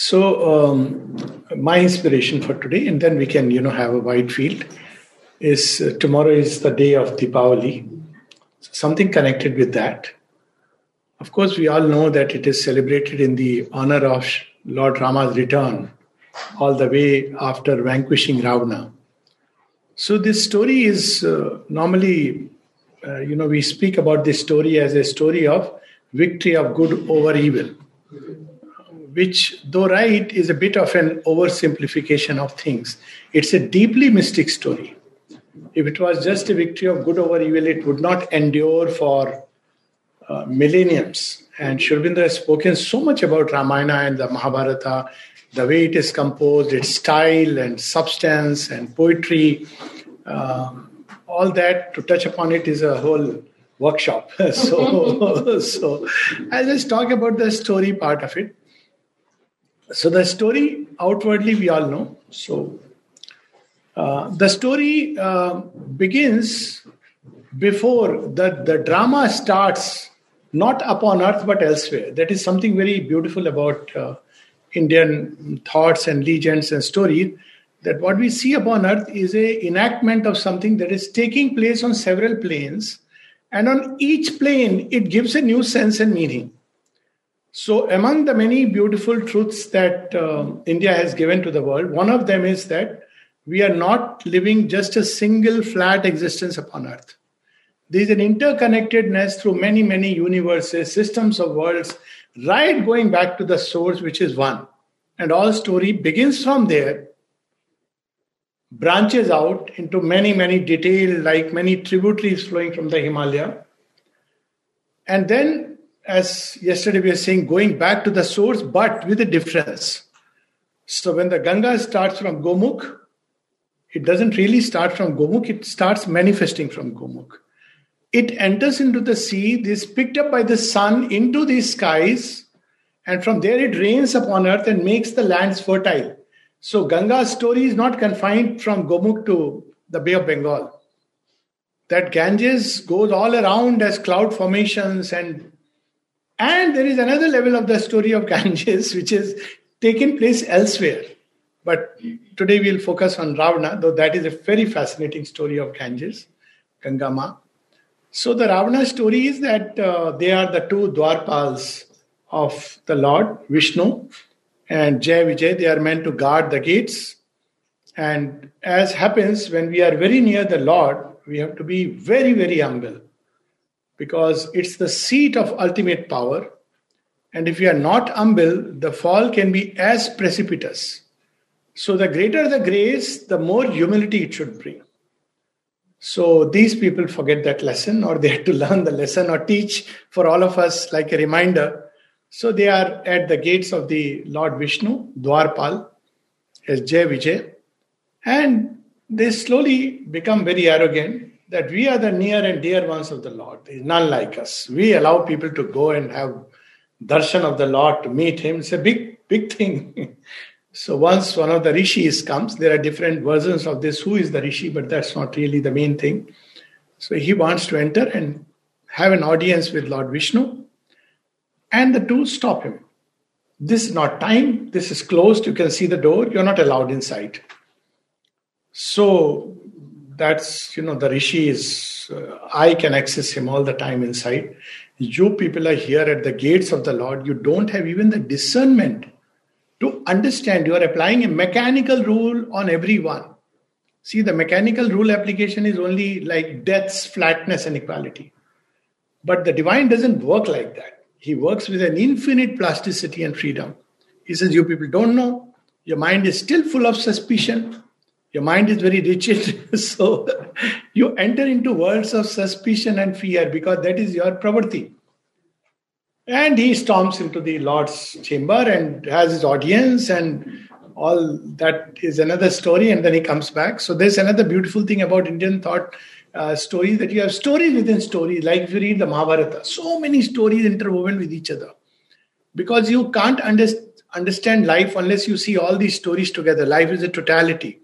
So, um, my inspiration for today, and then we can, you know, have a wide field, is uh, tomorrow is the day of Deepavali. So something connected with that. Of course, we all know that it is celebrated in the honor of Lord Rama's return, all the way after vanquishing Ravana. So, this story is uh, normally, uh, you know, we speak about this story as a story of victory of good over evil which, though right, is a bit of an oversimplification of things. It's a deeply mystic story. If it was just a victory of good over evil, it would not endure for uh, millenniums. And Sri has spoken so much about Ramayana and the Mahabharata, the way it is composed, its style and substance and poetry. Um, all that to touch upon it is a whole workshop. so, so I'll just talk about the story part of it. So the story outwardly we all know. So uh, the story uh, begins before the, the drama starts, not upon earth but elsewhere. That is something very beautiful about uh, Indian thoughts and legends and stories. That what we see upon earth is a enactment of something that is taking place on several planes, and on each plane it gives a new sense and meaning. So, among the many beautiful truths that uh, India has given to the world, one of them is that we are not living just a single flat existence upon earth. There is an interconnectedness through many, many universes, systems of worlds, right going back to the source, which is one. And all story begins from there, branches out into many, many detail, like many tributaries flowing from the Himalaya. And then as yesterday we were saying, going back to the source, but with a difference. So when the Ganga starts from Gomukh, it doesn't really start from Gomukh, it starts manifesting from Gomukh. It enters into the sea, this picked up by the sun into the skies, and from there it rains upon earth and makes the lands fertile. So Ganga's story is not confined from Gomukh to the Bay of Bengal. That Ganges goes all around as cloud formations and and there is another level of the story of Ganges, which is taken place elsewhere. But today we'll focus on Ravana, though that is a very fascinating story of Ganges, Gangama. So the Ravana story is that uh, they are the two Dwarpals of the Lord, Vishnu and Jai Vijay. They are meant to guard the gates. And as happens when we are very near the Lord, we have to be very, very humble because it's the seat of ultimate power. And if you are not humble, the fall can be as precipitous. So, the greater the grace, the more humility it should bring. So, these people forget that lesson, or they had to learn the lesson or teach for all of us like a reminder. So, they are at the gates of the Lord Vishnu, Dwarpal, as Jai Vijay, and they slowly become very arrogant that we are the near and dear ones of the Lord. There is none like us. We allow people to go and have darshan of the Lord to meet Him. It's a big, big thing. so once one of the rishis comes, there are different versions of this. Who is the rishi? But that's not really the main thing. So he wants to enter and have an audience with Lord Vishnu, and the two stop him. This is not time. This is closed. You can see the door. You're not allowed inside. So that's you know the rishi is uh, i can access him all the time inside. You people are here at the gates of the lord. You don't have even the discernment to understand. You are applying a mechanical rule on everyone. See the mechanical rule application is only like death's flatness and equality. But the divine doesn't work like that. He works with an infinite plasticity and freedom. He says you people don't know. Your mind is still full of suspicion your mind is very rigid so you enter into worlds of suspicion and fear because that is your property and he storms into the lord's chamber and has his audience and all that is another story and then he comes back. So there's another beautiful thing about indian thought uh, stories that you have stories within stories like if you read the mahabharata so many stories interwoven with each other. Because you can't under- understand life unless you see all these stories together. Life is a totality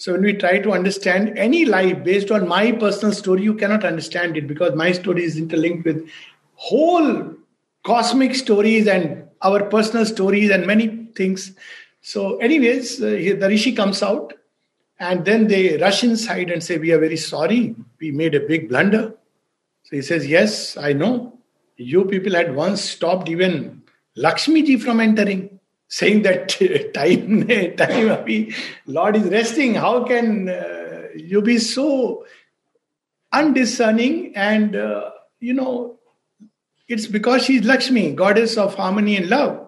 so when we try to understand any life based on my personal story, you cannot understand it because my story is interlinked with whole cosmic stories and our personal stories and many things. So, anyways, uh, the rishi comes out and then they rush inside and say, We are very sorry. We made a big blunder. So he says, Yes, I know. You people had once stopped even Lakshmi ji from entering, saying that time, time, abhi, Lord is resting. How can uh, you be so undiscerning? And, uh, you know, it's because she's Lakshmi, goddess of harmony and love.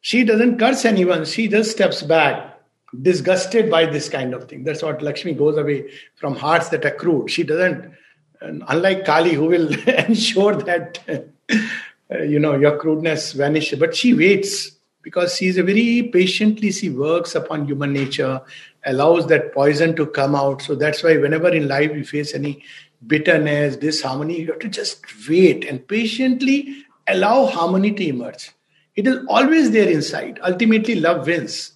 She doesn't curse anyone, she just steps back, disgusted by this kind of thing. That's what Lakshmi goes away from hearts that are crude. She doesn't, unlike Kali, who will ensure that, uh, you know, your crudeness vanishes, but she waits because she is a very patiently, she works upon human nature, allows that poison to come out. So that's why whenever in life we face any bitterness, disharmony, you have to just wait and patiently allow harmony to emerge it is always there inside. Ultimately, love wins.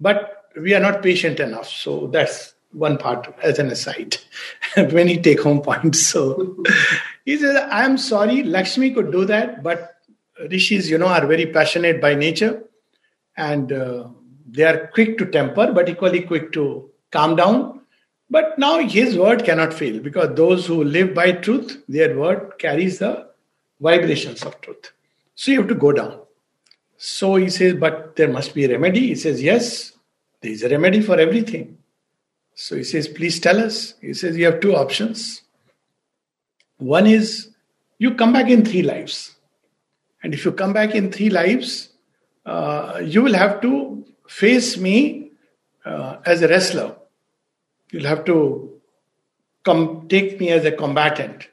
But we are not patient enough. So that's one part as an aside. Many take home points. So he says, I am sorry, Lakshmi could do that, but rishis, you know, are very passionate by nature and uh, they are quick to temper, but equally quick to calm down. But now his word cannot fail because those who live by truth, their word carries the vibrations of truth. So you have to go down. So he says, but there must be a remedy. He says, yes, there is a remedy for everything. So he says, please tell us. He says, you have two options. One is you come back in three lives. And if you come back in three lives, uh, you will have to face me uh, as a wrestler. You'll have to come take me as a combatant.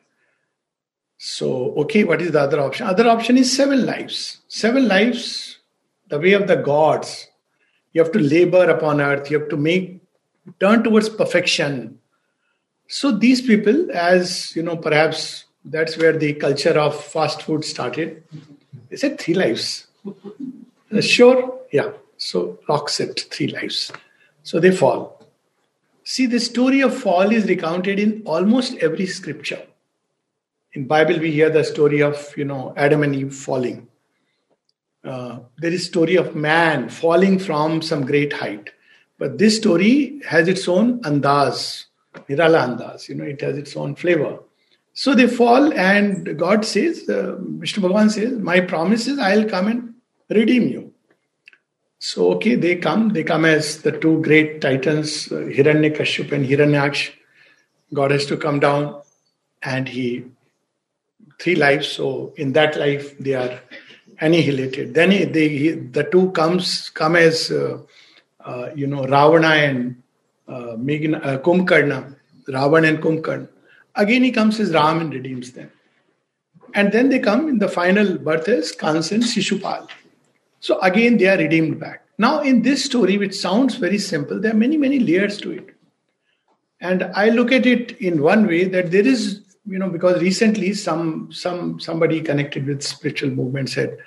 So, okay, what is the other option? Other option is seven lives. Seven lives, the way of the gods. You have to labor upon earth. You have to make turn towards perfection. So these people, as you know, perhaps that's where the culture of fast food started. They said three lives. Uh, sure, yeah. So locks it three lives. So they fall. See, the story of fall is recounted in almost every scripture in bible we hear the story of you know adam and eve falling uh, there is story of man falling from some great height but this story has its own andaz nirala andaz you know it has its own flavor so they fall and god says uh, mr bhagavan says my promise is i'll come and redeem you so okay they come they come as the two great titans uh, hiranyakashipu and hiranyaksh god has to come down and he three lives. So in that life, they are annihilated. Then they, the two comes come as uh, uh, you know Ravana and uh, Meghna, uh, Kumbhakarna, Ravan and Kumbhakarna. Again, he comes as Ram and redeems them. And then they come in the final birth as Kans and Shishupal. So again, they are redeemed back. Now, in this story, which sounds very simple, there are many, many layers to it. And I look at it in one way that there is you know because recently some some somebody connected with spiritual movements had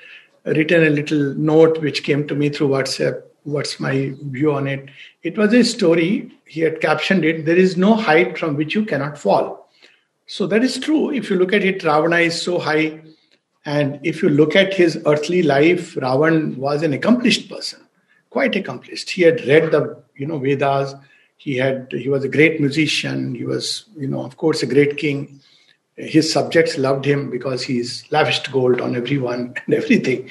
written a little note which came to me through whatsapp what's my view on it it was a story he had captioned it there is no height from which you cannot fall so that is true if you look at it ravana is so high and if you look at his earthly life ravan was an accomplished person quite accomplished he had read the you know vedas he had he was a great musician he was you know of course a great king his subjects loved him because he's lavished gold on everyone and everything.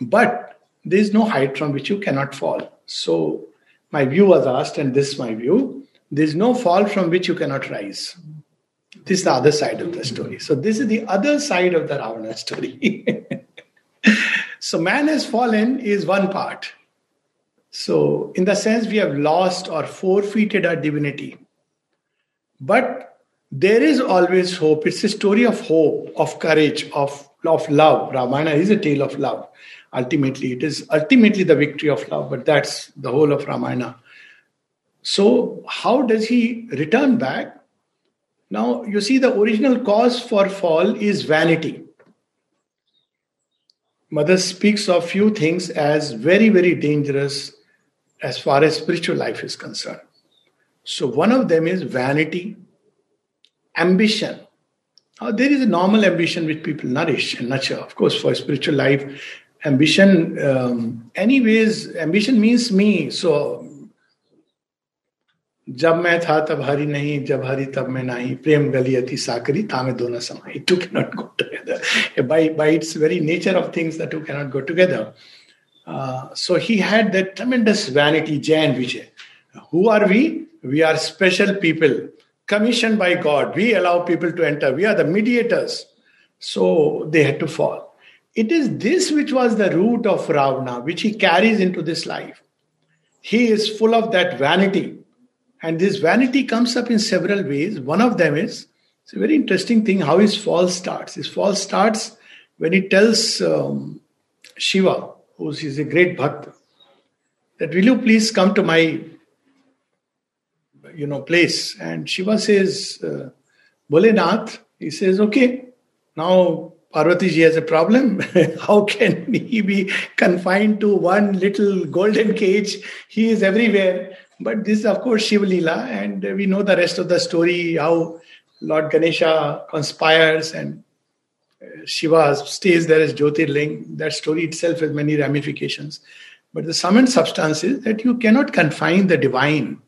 But there is no height from which you cannot fall. So my view was asked, and this is my view. There is no fall from which you cannot rise. This is the other side of the story. So this is the other side of the Ravana story. so man has fallen is one part. So in the sense we have lost or forfeited our divinity. But there is always hope. It's a story of hope, of courage, of, of love. Ramayana is a tale of love. Ultimately, it is ultimately the victory of love, but that's the whole of Ramayana. So, how does he return back? Now, you see, the original cause for fall is vanity. Mother speaks of few things as very, very dangerous as far as spiritual life is concerned. So, one of them is vanity, ambition. Uh, there is a normal ambition which people nourish and nurture. Of course, for spiritual life, ambition, um, anyways, ambition means me. So जब मैं था तब हरी नहीं, जब हरी तब मैं नहीं। प्रेम गली अति साकरी, तामे दोनों समय। Two can not go together by by its very nature of things the two can not go together so he had that tremendous vanity Jay and Vijay who are we we are special people commission by God we allow people to enter we are the mediators so they had to fall it is this which was the root of Ravana which he carries in to this life he is full of that vanity and this vanity comes up in several ways. One of them is it's a very interesting thing how his fall starts. His fall starts when he tells um, Shiva, who is a great bhakt, that will you please come to my you know place? And Shiva says, uh, Bholenath, he says, okay, now Parvati ji has a problem. How can he be confined to one little golden cage? He is everywhere. But this of course, Shiva Leela, and we know the rest of the story how Lord Ganesha conspires and uh, Shiva stays there as Jyotirling. That story itself has many ramifications. But the sum and substance is that you cannot confine the divine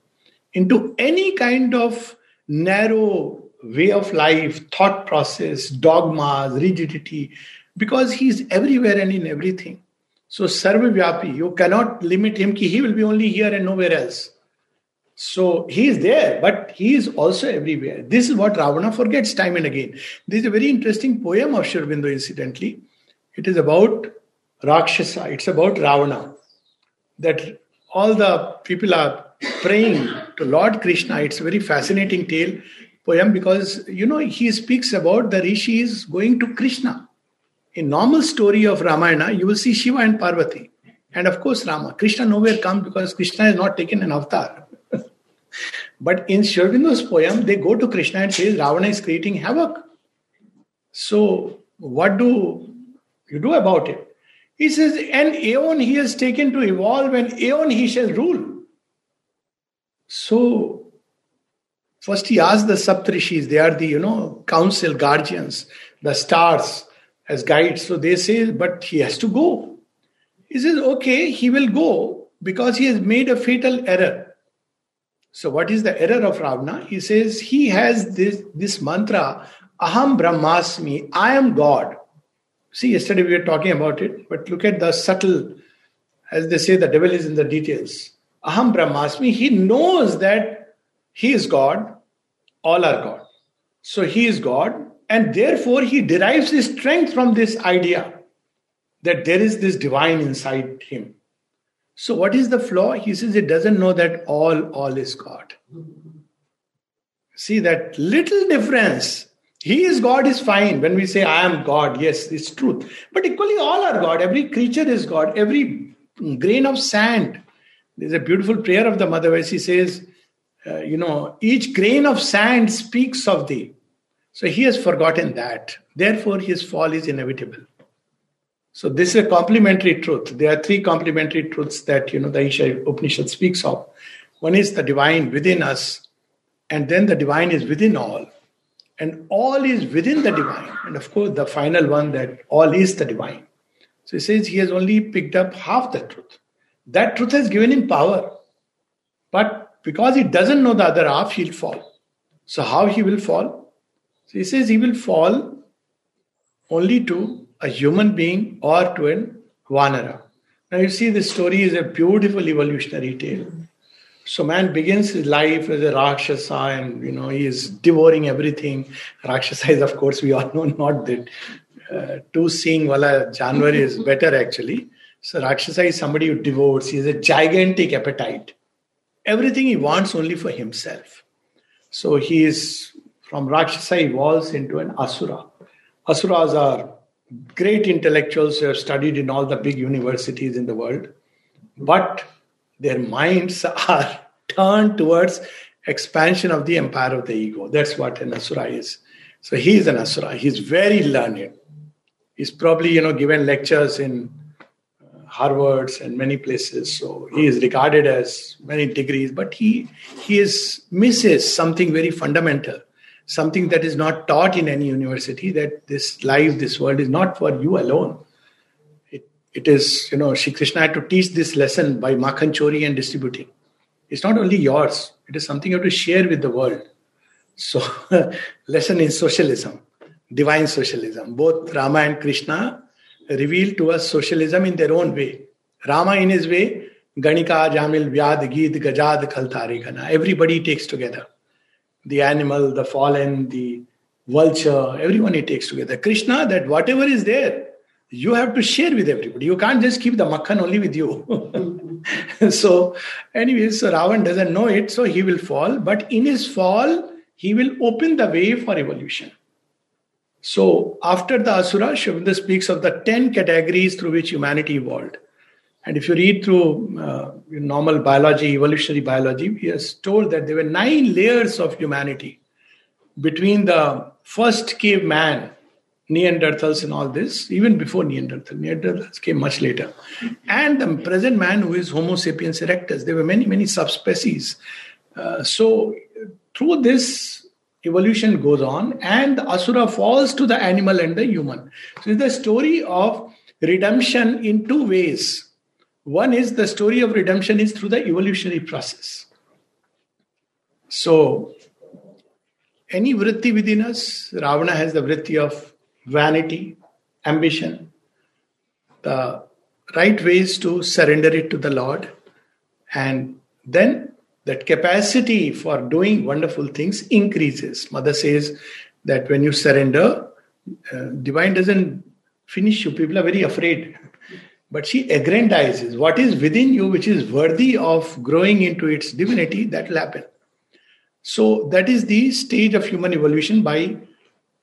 into any kind of narrow way of life, thought process, dogmas, rigidity, because he is everywhere and in everything. So, Sarva Vyapi, you cannot limit him, ki he will be only here and nowhere else. So he is there, but he is also everywhere. This is what Ravana forgets time and again. This is a very interesting poem of Sri incidentally. It is about Rakshasa, it's about Ravana. That all the people are praying to Lord Krishna. It's a very fascinating tale, poem, because you know he speaks about the rishis going to Krishna. In normal story of Ramayana, you will see Shiva and Parvati. And of course, Rama. Krishna nowhere comes because Krishna has not taken an avatar. But in Sri Aurobindo's poem, they go to Krishna and say Ravana is creating havoc. So, what do you do about it? He says, An aeon he has taken to evolve, and aeon he shall rule. So, first he asks the Saptarishis, they are the, you know, council guardians, the stars as guides. So they say, but he has to go. He says, okay, he will go because he has made a fatal error. So, what is the error of Ravana? He says he has this, this mantra, Aham Brahmasmi, I am God. See, yesterday we were talking about it, but look at the subtle, as they say, the devil is in the details. Aham Brahmasmi, he knows that he is God, all are God. So he is God, and therefore he derives his strength from this idea that there is this divine inside him. So, what is the flaw? He says it doesn't know that all, all is God. See that little difference. He is God is fine. When we say, I am God, yes, it's truth. But equally, all are God. Every creature is God. Every grain of sand. There's a beautiful prayer of the Mother where she says, uh, you know, each grain of sand speaks of thee. So he has forgotten that. Therefore, his fall is inevitable. So this is a complementary truth. There are three complementary truths that you know the Isha Upanishad speaks of. One is the divine within us, and then the divine is within all, and all is within the divine. And of course, the final one that all is the divine. So he says he has only picked up half the truth. That truth has given him power, but because he doesn't know the other half, he'll fall. So how he will fall? So he says he will fall only to a human being or to an Vanara. Now you see this story is a beautiful evolutionary tale. So man begins his life as a Rakshasa and you know he is devouring everything. Rakshasa is of course we all know not that uh, two seeing wala janwar is better actually. So Rakshasa is somebody who devours. He has a gigantic appetite. Everything he wants only for himself. So he is from Rakshasa evolves into an Asura. Asuras are great intellectuals who have studied in all the big universities in the world, but their minds are turned towards expansion of the empire of the ego. That's what an asura is. So he is an asura. He's very learned. He's probably you know given lectures in uh, Harvard's and many places. So he is regarded as many degrees, but he he is misses something very fundamental something that is not taught in any university that this life, this world is not for you alone. It, It is, you know, Shri Krishna had to teach this lesson by Makhan Chori and distributing. It's not only yours, it is something you have to share with the world. So, lesson in socialism, divine socialism. Both Rama and Krishna reveal to us socialism in their own way. Rama, in his way, Ganika, Jamil, Vyad, Geet, Gajad, Khaltari. Everybody takes together. The animal, the fallen, the vulture, everyone he takes together. Krishna, that whatever is there, you have to share with everybody. You can't just keep the makhan only with you. so, anyways, so Ravan doesn't know it, so he will fall. But in his fall, he will open the way for evolution. So, after the Asura, Aurobindo speaks of the 10 categories through which humanity evolved. And if you read through uh, normal biology, evolutionary biology, he has told that there were nine layers of humanity between the first caveman Neanderthals and all this, even before Neanderthal. Neanderthals came much later. And the present man who is Homo sapiens erectus. There were many, many subspecies. Uh, so through this, evolution goes on and the Asura falls to the animal and the human. So it's the story of redemption in two ways. One is the story of redemption is through the evolutionary process. So any vritti within us, Ravana has the vritti of vanity, ambition. The right way is to surrender it to the Lord. And then that capacity for doing wonderful things increases. Mother says that when you surrender, uh, divine doesn't finish you. People are very afraid. But she aggrandizes what is within you, which is worthy of growing into its divinity, that will happen. So, that is the stage of human evolution by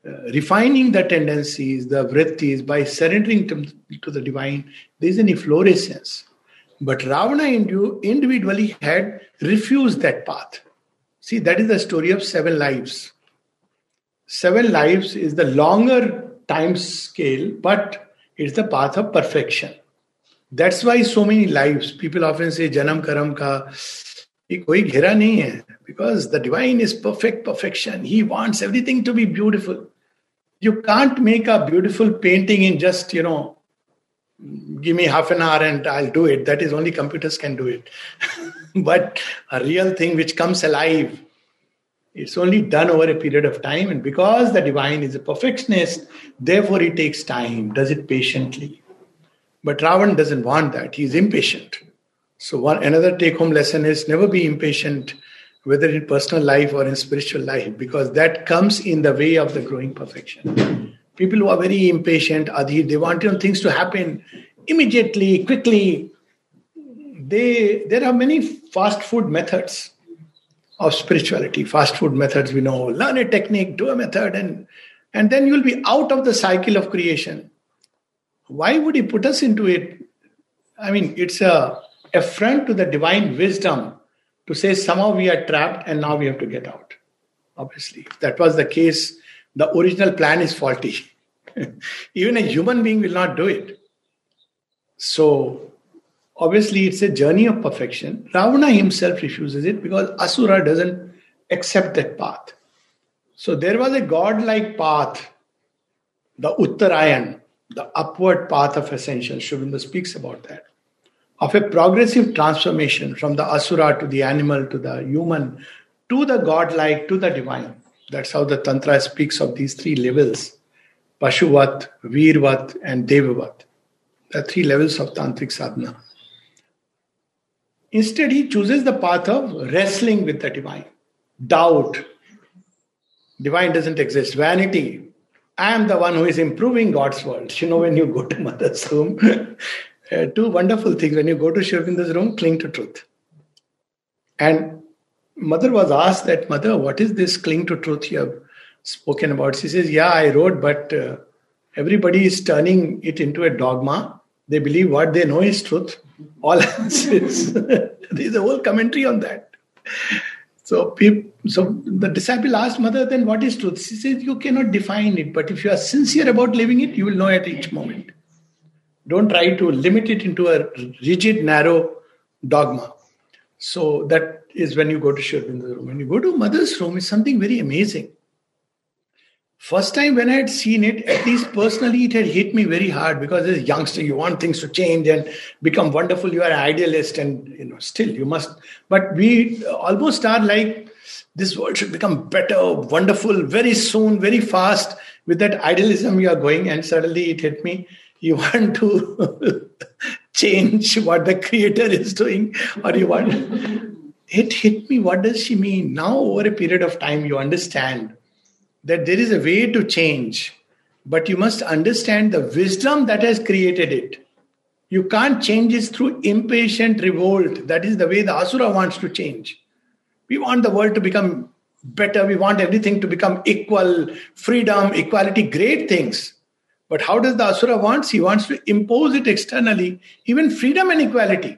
uh, refining the tendencies, the vrittis, by surrendering to, to the divine, there is an efflorescence. But Ravana individually had refused that path. See, that is the story of seven lives. Seven lives is the longer time scale, but it's the path of perfection. That's why so many lives. People often say Janam Karam ka koi ghera nahi hai. Because the divine is perfect perfection. He wants everything to be beautiful. You can't make a beautiful painting in just, you know, give me half an hour and I'll do it. That is only computers can do it. but a real thing which comes alive, it's only done over a period of time. And because the divine is a perfectionist, therefore it takes time, does it patiently. But Ravan doesn't want that. He's impatient. So one another take-home lesson is never be impatient, whether in personal life or in spiritual life, because that comes in the way of the growing perfection people who are very impatient, adhi, they want you know, things to happen immediately, quickly. They there are many fast food methods of spirituality. Fast food methods we know. Learn a technique, do a method, and and then you'll be out of the cycle of creation. Why would he put us into it? I mean, it's a affront to the divine wisdom to say somehow we are trapped and now we have to get out. Obviously, if that was the case, the original plan is faulty. Even a human being will not do it. So, obviously, it's a journey of perfection. Ravana himself refuses it because Asura doesn't accept that path. So, there was a godlike path, the Uttarayan, the upward path of ascension. Aurobindo speaks about that. Of a progressive transformation from the Asura to the animal to the human to the godlike to the divine. That's how the Tantra speaks of these three levels Pashuvat, Virvat, and Devavat. The three levels of Tantric sadhana. Instead, he chooses the path of wrestling with the divine, doubt. Divine doesn't exist. Vanity. I am the one who is improving God's world. You know, when you go to mother's room, uh, two wonderful things. When you go to Aurobindo's room, cling to truth. And mother was asked that, Mother, what is this cling to truth you have spoken about? She says, Yeah, I wrote, but uh, everybody is turning it into a dogma. They believe what they know is truth. All else is. There's a whole commentary on that. So, so the disciple asked mother, then what is truth? She says, you cannot define it, but if you are sincere about living it, you will know at each moment. Don't try to limit it into a rigid, narrow dogma. So that is when you go to Sri room. When you go to mother's room, it's something very amazing. First time when I had seen it, at least personally, it had hit me very hard because as a youngster, you want things to change and become wonderful. You are an idealist, and you know, still you must. But we almost are like this world should become better, wonderful, very soon, very fast. With that idealism, you are going, and suddenly it hit me. You want to change what the creator is doing, or you want. It hit me. What does she mean? Now, over a period of time, you understand that there is a way to change, but you must understand the wisdom that has created it. You can't change it through impatient revolt. That is the way the Asura wants to change. We want the world to become better. We want everything to become equal, freedom, equality, great things. But how does the Asura wants? He wants to impose it externally, even freedom and equality.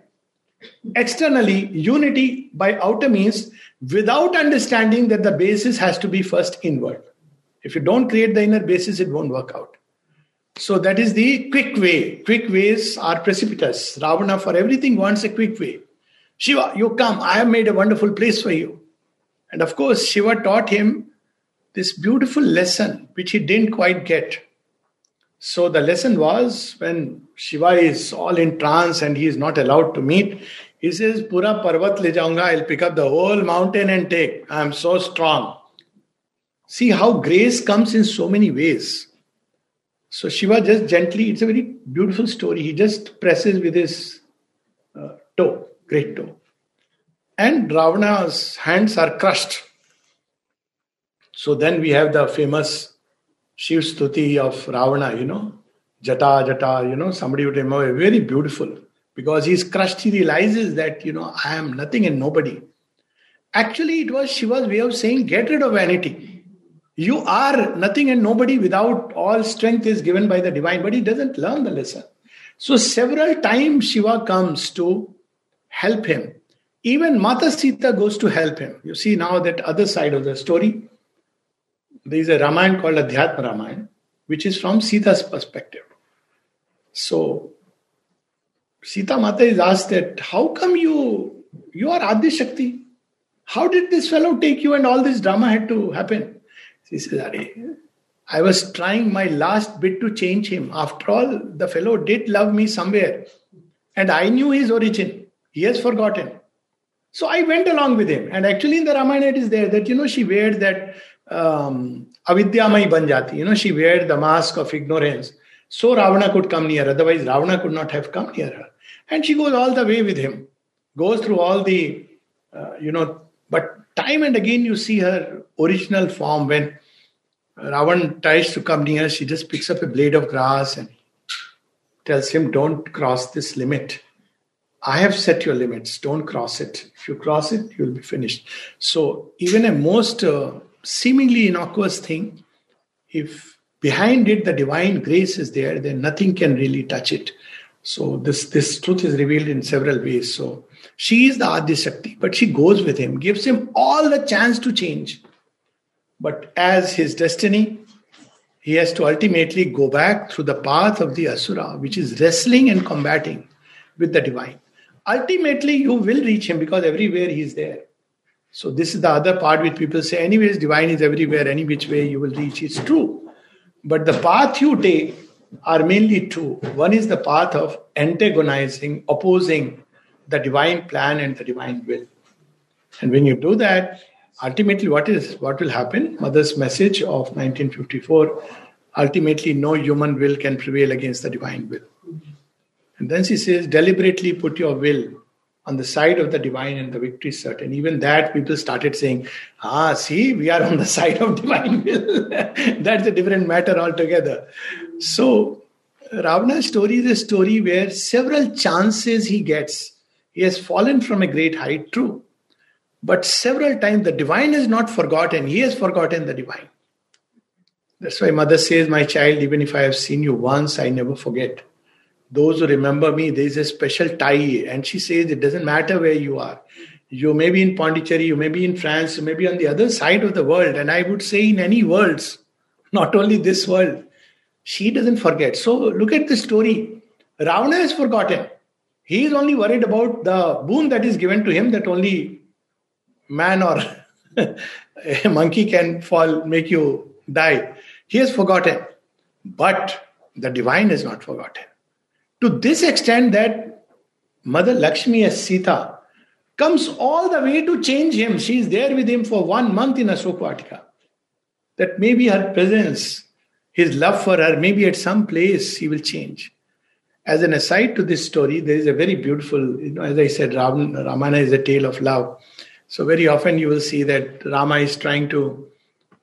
Externally, unity by outer means, without understanding that the basis has to be first inward. If you don't create the inner basis, it won't work out. So that is the quick way. Quick ways are precipitous. Ravana, for everything, wants a quick way. Shiva, you come. I have made a wonderful place for you. And of course, Shiva taught him this beautiful lesson, which he didn't quite get. So the lesson was when Shiva is all in trance and he is not allowed to meet, he says, Pura Parvat le jaunga, I'll pick up the whole mountain and take. I am so strong. See how grace comes in so many ways. So Shiva just gently, it's a very beautiful story. He just presses with his uh, toe, great toe. And Ravana's hands are crushed. So then we have the famous Shiv Stuti of Ravana, you know, Jata, Jata, you know, somebody would remember, very beautiful. Because he's crushed, he realizes that, you know, I am nothing and nobody. Actually, it was Shiva's way of saying, get rid of vanity you are nothing and nobody without all strength is given by the divine, but he doesn't learn the lesson. So several times Shiva comes to help him. Even Mata Sita goes to help him. You see now that other side of the story. There is a Ramayana called Adhyatma Ramayana, which is from Sita's perspective. So Sita Mata is asked that how come you you are Adi Shakti? How did this fellow take you and all this drama had to happen? She says, I was trying my last bit to change him. After all, the fellow did love me somewhere. And I knew his origin. He has forgotten. So I went along with him. And actually, in the Ramayana, it is there that, you know, she wears that um, avidyamai banjati. You know, she wears the mask of ignorance. So Ravana could come near. Otherwise, Ravana could not have come near her. And she goes all the way with him, goes through all the, uh, you know, but time and again you see her original form when Ravan tries to come near, she just picks up a blade of grass and tells him, Don't cross this limit. I have set your limits. Don't cross it. If you cross it, you'll be finished. So, even a most uh, seemingly innocuous thing, if behind it the divine grace is there, then nothing can really touch it. So, this, this truth is revealed in several ways. So, she is the Adi Shakti, but she goes with him, gives him all the chance to change. But as his destiny, he has to ultimately go back through the path of the Asura, which is wrestling and combating with the divine. Ultimately, you will reach him because everywhere he is there. So, this is the other part which people say, anyways, divine is everywhere, any which way you will reach. It's true. But the path you take are mainly two. One is the path of antagonizing, opposing the divine plan and the divine will. And when you do that, ultimately what is what will happen? Mother's message of 1954 ultimately no human will can prevail against the divine will. And then she says, deliberately put your will on the side of the divine and the victory is certain. Even that people started saying, ah, see, we are on the side of divine will. That's a different matter altogether. So Ravana's story is a story where several chances he gets he has fallen from a great height, true. But several times the divine is not forgotten. He has forgotten the divine. That's why mother says, My child, even if I have seen you once, I never forget. Those who remember me, there is a special tie. And she says, It doesn't matter where you are. You may be in Pondicherry, you may be in France, you may be on the other side of the world. And I would say in any worlds, not only this world. She doesn't forget. So look at the story. Ravana has forgotten. He is only worried about the boon that is given to him that only man or a monkey can fall, make you die. He has forgotten. But the divine is not forgotten. To this extent that Mother Lakshmi as Sita comes all the way to change him. She is there with him for one month in Ashokvatika. That maybe her presence, his love for her, maybe at some place he will change. As an aside to this story, there is a very beautiful, you know, as I said, Ramayana is a tale of love. So very often you will see that Rama is trying to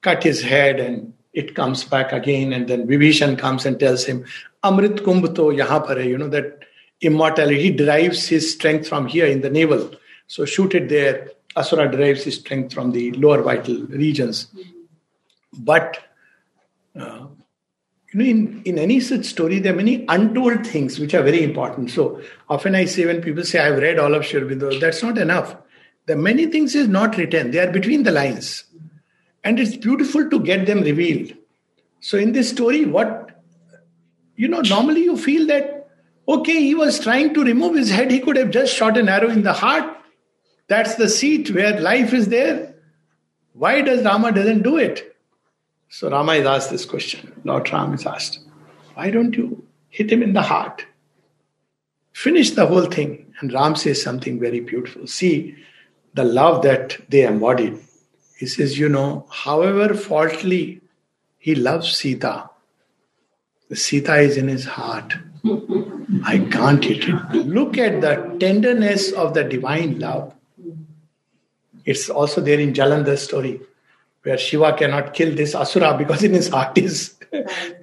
cut his head and it comes back again and then Vibhishan comes and tells him, Amrit Kumbh to yahan par hai, you know, that immortality derives his strength from here in the navel. So shoot it there. Asura derives his strength from the lower vital regions. But uh, you know, in, in any such story, there are many untold things which are very important. So often I say when people say, I've read all of Sri Aurobindo, that's not enough. Are many things is not written. They are between the lines. And it's beautiful to get them revealed. So in this story, what, you know, normally you feel that, okay, he was trying to remove his head. He could have just shot an arrow in the heart. That's the seat where life is there. Why does Rama doesn't do it? So Rama is asked this question. Lord Ram is asked, why don't you hit him in the heart? Finish the whole thing. And Ram says something very beautiful. See the love that they embodied. He says, you know, however faultily he loves Sita, Sita is in his heart. I can't hit it. Look at the tenderness of the divine love. It's also there in Jalandhar's story, where Shiva cannot kill this Asura because in his heart is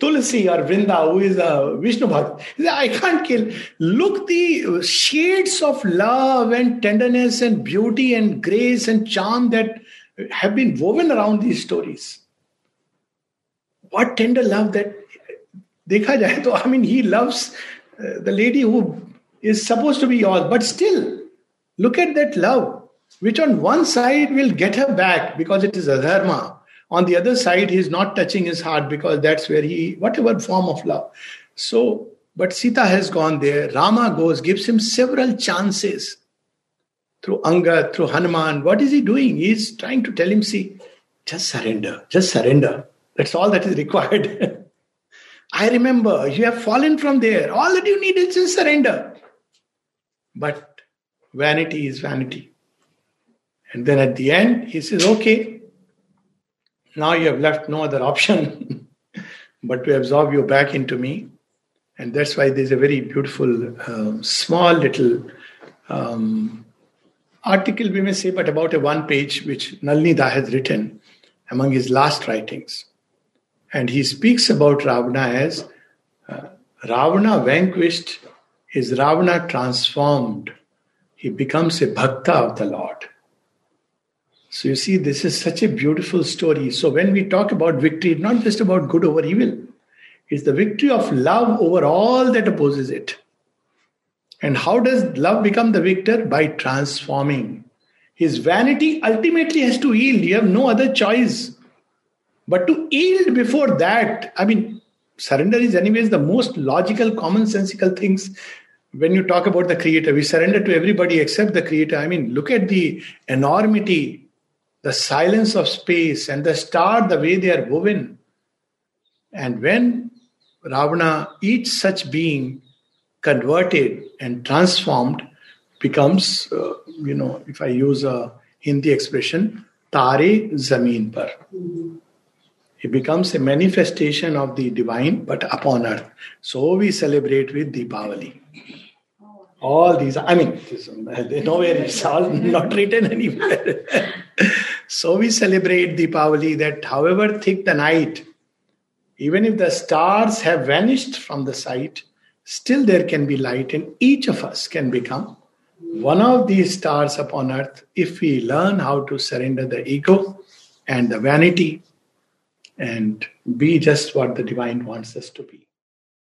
Tulsi or Vrinda, who is a Vishnu Bhakt. I can't kill. Look, the shades of love and tenderness and beauty and grace and charm that have been woven around these stories. What tender love that. Dekha jaye to, I mean, he loves uh, the lady who is supposed to be yours, but still, look at that love which on one side will get her back because it is a dharma. On the other side, he is not touching his heart because that's where he, whatever form of love. So, but Sita has gone there. Rama goes, gives him several chances through Angad, through Hanuman. What is he doing? He's trying to tell him, see, just surrender, just surrender. That's all that is required. I remember you have fallen from there. All that you need is just surrender. But vanity is vanity. And then at the end, he says, okay, now you have left no other option but to absorb you back into me. And that's why there's a very beautiful, uh, small little um, article, we may say, but about a one page, which Nalini has written among his last writings. And he speaks about Ravana as uh, Ravana vanquished is Ravana transformed. He becomes a bhakta of the Lord. So you see, this is such a beautiful story. So when we talk about victory, it's not just about good over evil, it's the victory of love over all that opposes it. And how does love become the victor? By transforming. His vanity ultimately has to yield. You have no other choice. But to yield before that, I mean, surrender is, anyways, the most logical, commonsensical things when you talk about the creator. We surrender to everybody except the creator. I mean, look at the enormity the silence of space and the star, the way they are woven. And when Ravana, each such being converted and transformed, becomes, uh, you know, if I use a Hindi expression, Tare Zameen Par. It becomes a manifestation of the divine, but upon earth. So we celebrate with Deepavali. All these, I mean, nowhere it's all not written anywhere. So we celebrate Deepavali that however thick the night, even if the stars have vanished from the sight, still there can be light, and each of us can become one of these stars upon earth if we learn how to surrender the ego and the vanity and be just what the divine wants us to be.